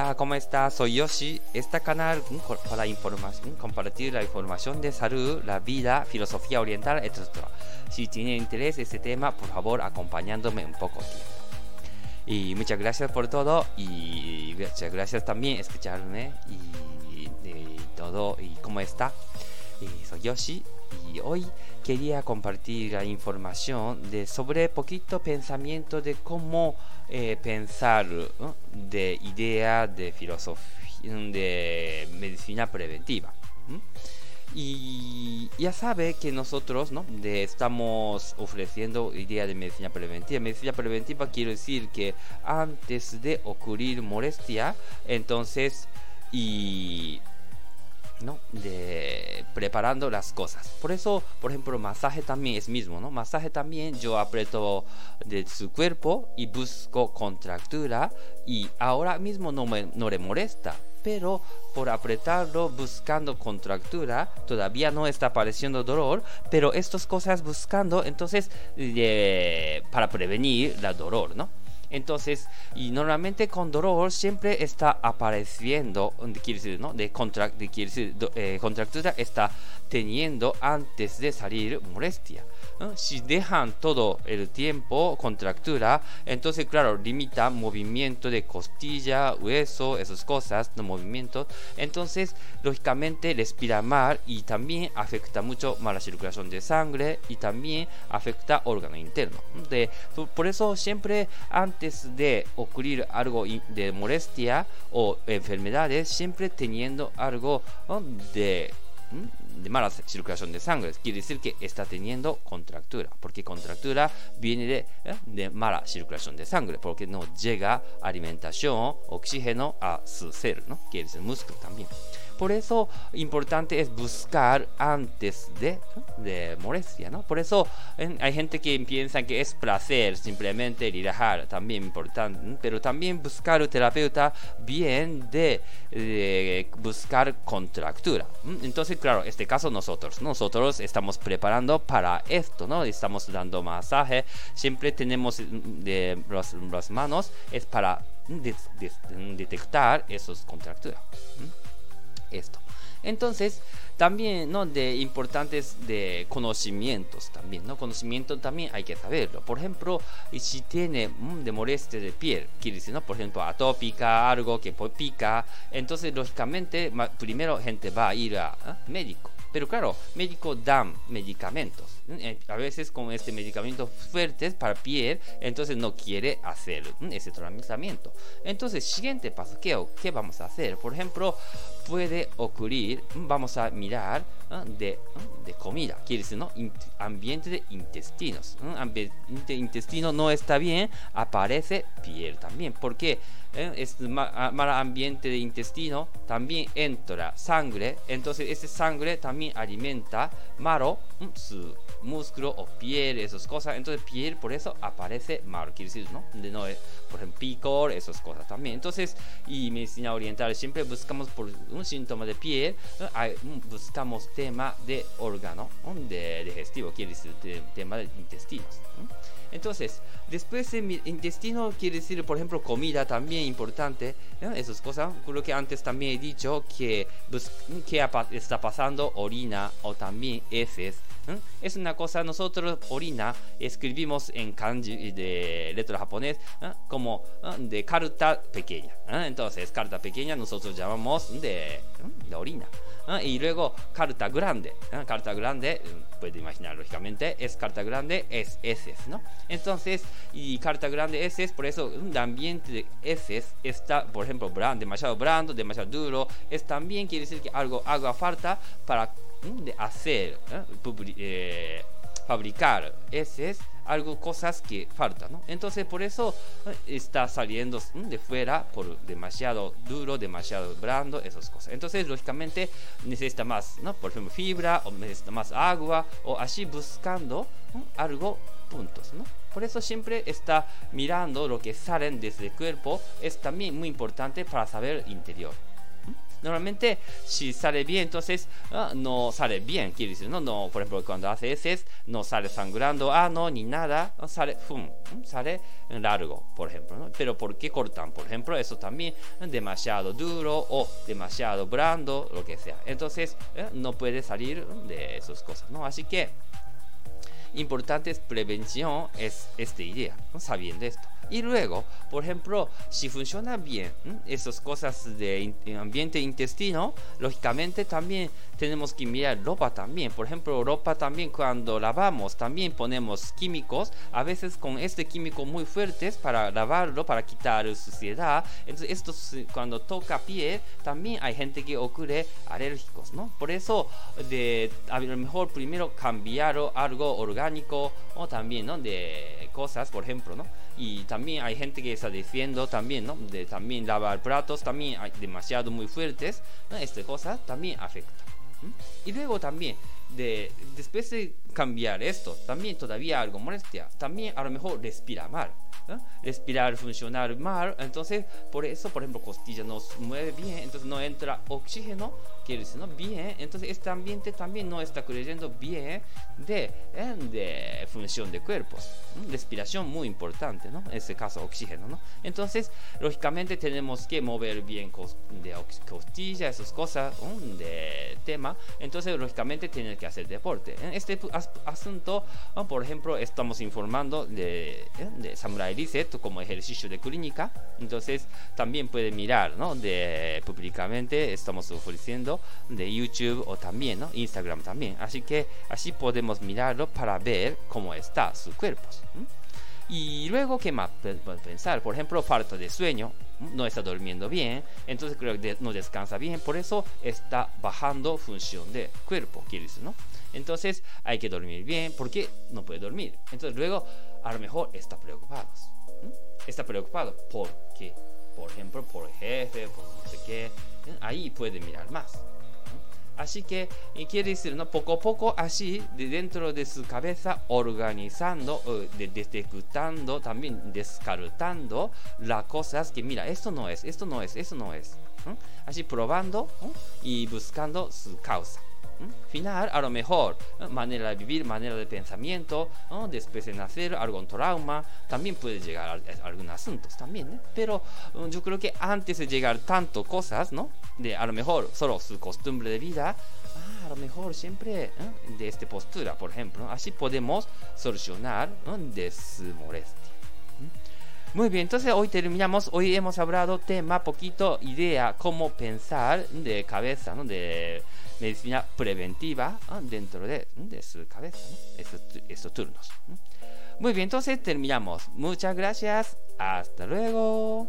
Hola, ¿cómo estás? Soy Yoshi. Este canal para información, compartir la información de salud, la vida, filosofía oriental, etc. Si tiene interés este tema, por favor, acompañándome un poco tiempo. Y muchas gracias por todo y muchas gracias también escucharme y, todo y cómo está. Y soy Yoshi y hoy quería compartir la información de sobre poquito pensamiento de cómo eh, pensar de idea de filosofía de medicina preventiva. Y ya sabe que nosotros ¿no? de, estamos ofreciendo idea de medicina preventiva. Medicina preventiva quiere decir que antes de ocurrir molestia, entonces y ¿no? De preparando las cosas. Por eso, por ejemplo, masaje también es mismo, ¿no? Masaje también yo aprieto de su cuerpo y busco contractura y ahora mismo no me no le molesta. Pero por apretarlo buscando contractura, todavía no está apareciendo dolor, pero estas cosas buscando, entonces, eh, para prevenir el dolor, ¿no? Entonces, y normalmente con dolor siempre está apareciendo, quiere decir, ¿no? De, contra, de quiere decir, eh, contractura está teniendo antes de salir molestia. Si dejan todo el tiempo contractura, entonces claro, limita movimiento de costilla, hueso, esas cosas, no movimientos. Entonces, lógicamente respira mal y también afecta mucho más la circulación de sangre y también afecta órgano interno. De, por eso siempre antes de ocurrir algo de molestia o enfermedades, siempre teniendo algo de de mala circulación de sangre. Quiere decir que está teniendo contractura, porque contractura viene de, ¿eh? de mala circulación de sangre, porque no llega alimentación, oxígeno a su ser, ¿no? Quiere decir músculo también. Por eso importante es buscar antes de, de molestia, ¿no? Por eso hay gente que piensa que es placer simplemente relajar, también importante, pero también buscar un terapeuta bien de, buscar contractura. Entonces, claro, este caso nosotros, nosotros estamos preparando para esto, ¿no? Estamos dando masaje, siempre tenemos de las, manos, es para detectar esos contracturas esto. Entonces, también, ¿no? De importantes de conocimientos también, ¿no? Conocimiento también hay que saberlo. Por ejemplo, si tiene mm, de molestia de piel, quiere decir, ¿no? Por ejemplo, atópica, algo que pica, entonces, lógicamente, primero gente va a ir a ¿eh? médico. Pero claro, médico dan medicamentos a veces con este medicamento fuertes para piel, entonces no quiere hacer ese tratamiento. Entonces, siguiente paso, ¿qué, ¿qué vamos a hacer? Por ejemplo, puede ocurrir, vamos a mirar de, de comida, quiere decir, ¿no? ambiente de intestinos. Ambiente intestino no está bien, aparece piel también. ¿Por qué? ¿Eh? es mal ambiente de intestino, también entra sangre, entonces esa sangre también alimenta malo su músculo o piel, esas cosas. Entonces, piel, por eso aparece mal, quiere decir, ¿no? De no por ejemplo, picor, esas cosas también. Entonces, y medicina oriental, siempre buscamos por un síntoma de piel, buscamos tema de órgano, de digestivo, quiere decir, tema de intestinos. Entonces, después de intestino quiere decir, por ejemplo, comida también importante. Esas cosas, lo que antes también he dicho, que, pues, que está pasando orina o también heces es una cosa, nosotros orina escribimos en kanji de letra japonés como de carta pequeña. Entonces, carta pequeña nosotros llamamos de, orina. Y luego carta grande. Carta grande, puede imaginar lógicamente, es carta grande, es S, ¿no? Entonces, y carta grande S, por eso un ambiente de S está, por ejemplo, brand, demasiado brando, demasiado duro, es también quiere decir que algo haga falta para de hacer, ¿eh? Eh, fabricar, ese es algo, cosas que faltan, ¿no? Entonces por eso ¿eh? está saliendo de fuera por demasiado duro, demasiado blando, esas cosas. Entonces lógicamente necesita más, ¿no? Por ejemplo, fibra o necesita más agua o así buscando algo puntos, ¿no? Por eso siempre está mirando lo que salen desde el cuerpo, es también muy importante para saber interior. Normalmente, si sale bien, entonces ah, no sale bien, quiere decir, ¿no? no Por ejemplo, cuando hace heces, no sale sangrando, ah, no, ni nada, sale, fum, sale largo, por ejemplo. Pero ¿por qué cortan? Por ejemplo, eso también demasiado duro o demasiado brando, lo que sea. Entonces, eh, no puede salir de esas cosas, ¿no? Así que, importante es prevención, es esta idea, ¿no? sabiendo esto. Y luego, por ejemplo, si funciona bien esas cosas de ambiente intestino, lógicamente también tenemos que mirar ropa también. Por ejemplo, ropa también cuando lavamos, también ponemos químicos, a veces con este químico muy fuertes para lavarlo, para quitar suciedad. Entonces, esto cuando toca piel, también hay gente que ocurre alérgicos, ¿no? Por eso, de, a lo mejor primero cambiar algo orgánico o también, ¿no? De cosas, por ejemplo, ¿no? Y también hay gente que está diciendo también, ¿no? De también lavar platos, también hay demasiado muy fuertes, ¿no? Esta cosa también afecta. Y luego también, de, después de cambiar esto, también todavía algo molestia, también a lo mejor respira mal. Respirar, funcionar mal, entonces por eso, por ejemplo, costilla no se mueve bien, entonces no entra oxígeno, quiere decir, ¿no? Bien, entonces este ambiente también no está creyendo bien de, ¿eh? de función de cuerpos. Respiración muy importante, ¿no? En este caso, oxígeno, ¿no? Entonces, lógicamente tenemos que mover bien de costilla, esas cosas, de tema, entonces lógicamente tienen que hacer deporte. En este asunto, por ejemplo, estamos informando de, ¿eh? de Samurai Reset como ejercicio de clínica, entonces también puede mirar, ¿no? De públicamente estamos ofreciendo de YouTube o también, ¿no? Instagram también, así que así podemos mirarlo para ver cómo está su cuerpo. Y luego, ¿qué más pensar? Por ejemplo, falta de sueño, no está durmiendo bien, entonces creo que no descansa bien, por eso está bajando función de cuerpo, quiere decir, ¿no? Entonces hay que dormir bien, porque no puede dormir. Entonces luego a lo mejor está preocupado. Está preocupado porque, por ejemplo, por el jefe, por no sé qué, ahí puede mirar más. Así que quiere decir, ¿no? poco a poco, así, de dentro de su cabeza, organizando, de, detectando, también descartando las cosas que, mira, esto no es, esto no es, esto no es. Así probando y buscando su causa final, a lo mejor, manera de vivir, manera de pensamiento, después de nacer, algún trauma, también puede llegar a, algunos asuntos también, ¿eh? pero um, yo creo que antes de llegar tanto cosas, ¿no? De a lo mejor solo su costumbre de vida, ah, a lo mejor siempre ¿eh? de esta postura, por ejemplo, así podemos solucionar de su molestia. Muy bien, entonces hoy terminamos, hoy hemos hablado tema poquito, idea, cómo pensar de cabeza, ¿no? de medicina preventiva ¿ah? dentro de, de, su cabeza, ¿no? estos, estos, turnos. Muy bien, entonces terminamos. Muchas gracias, hasta luego.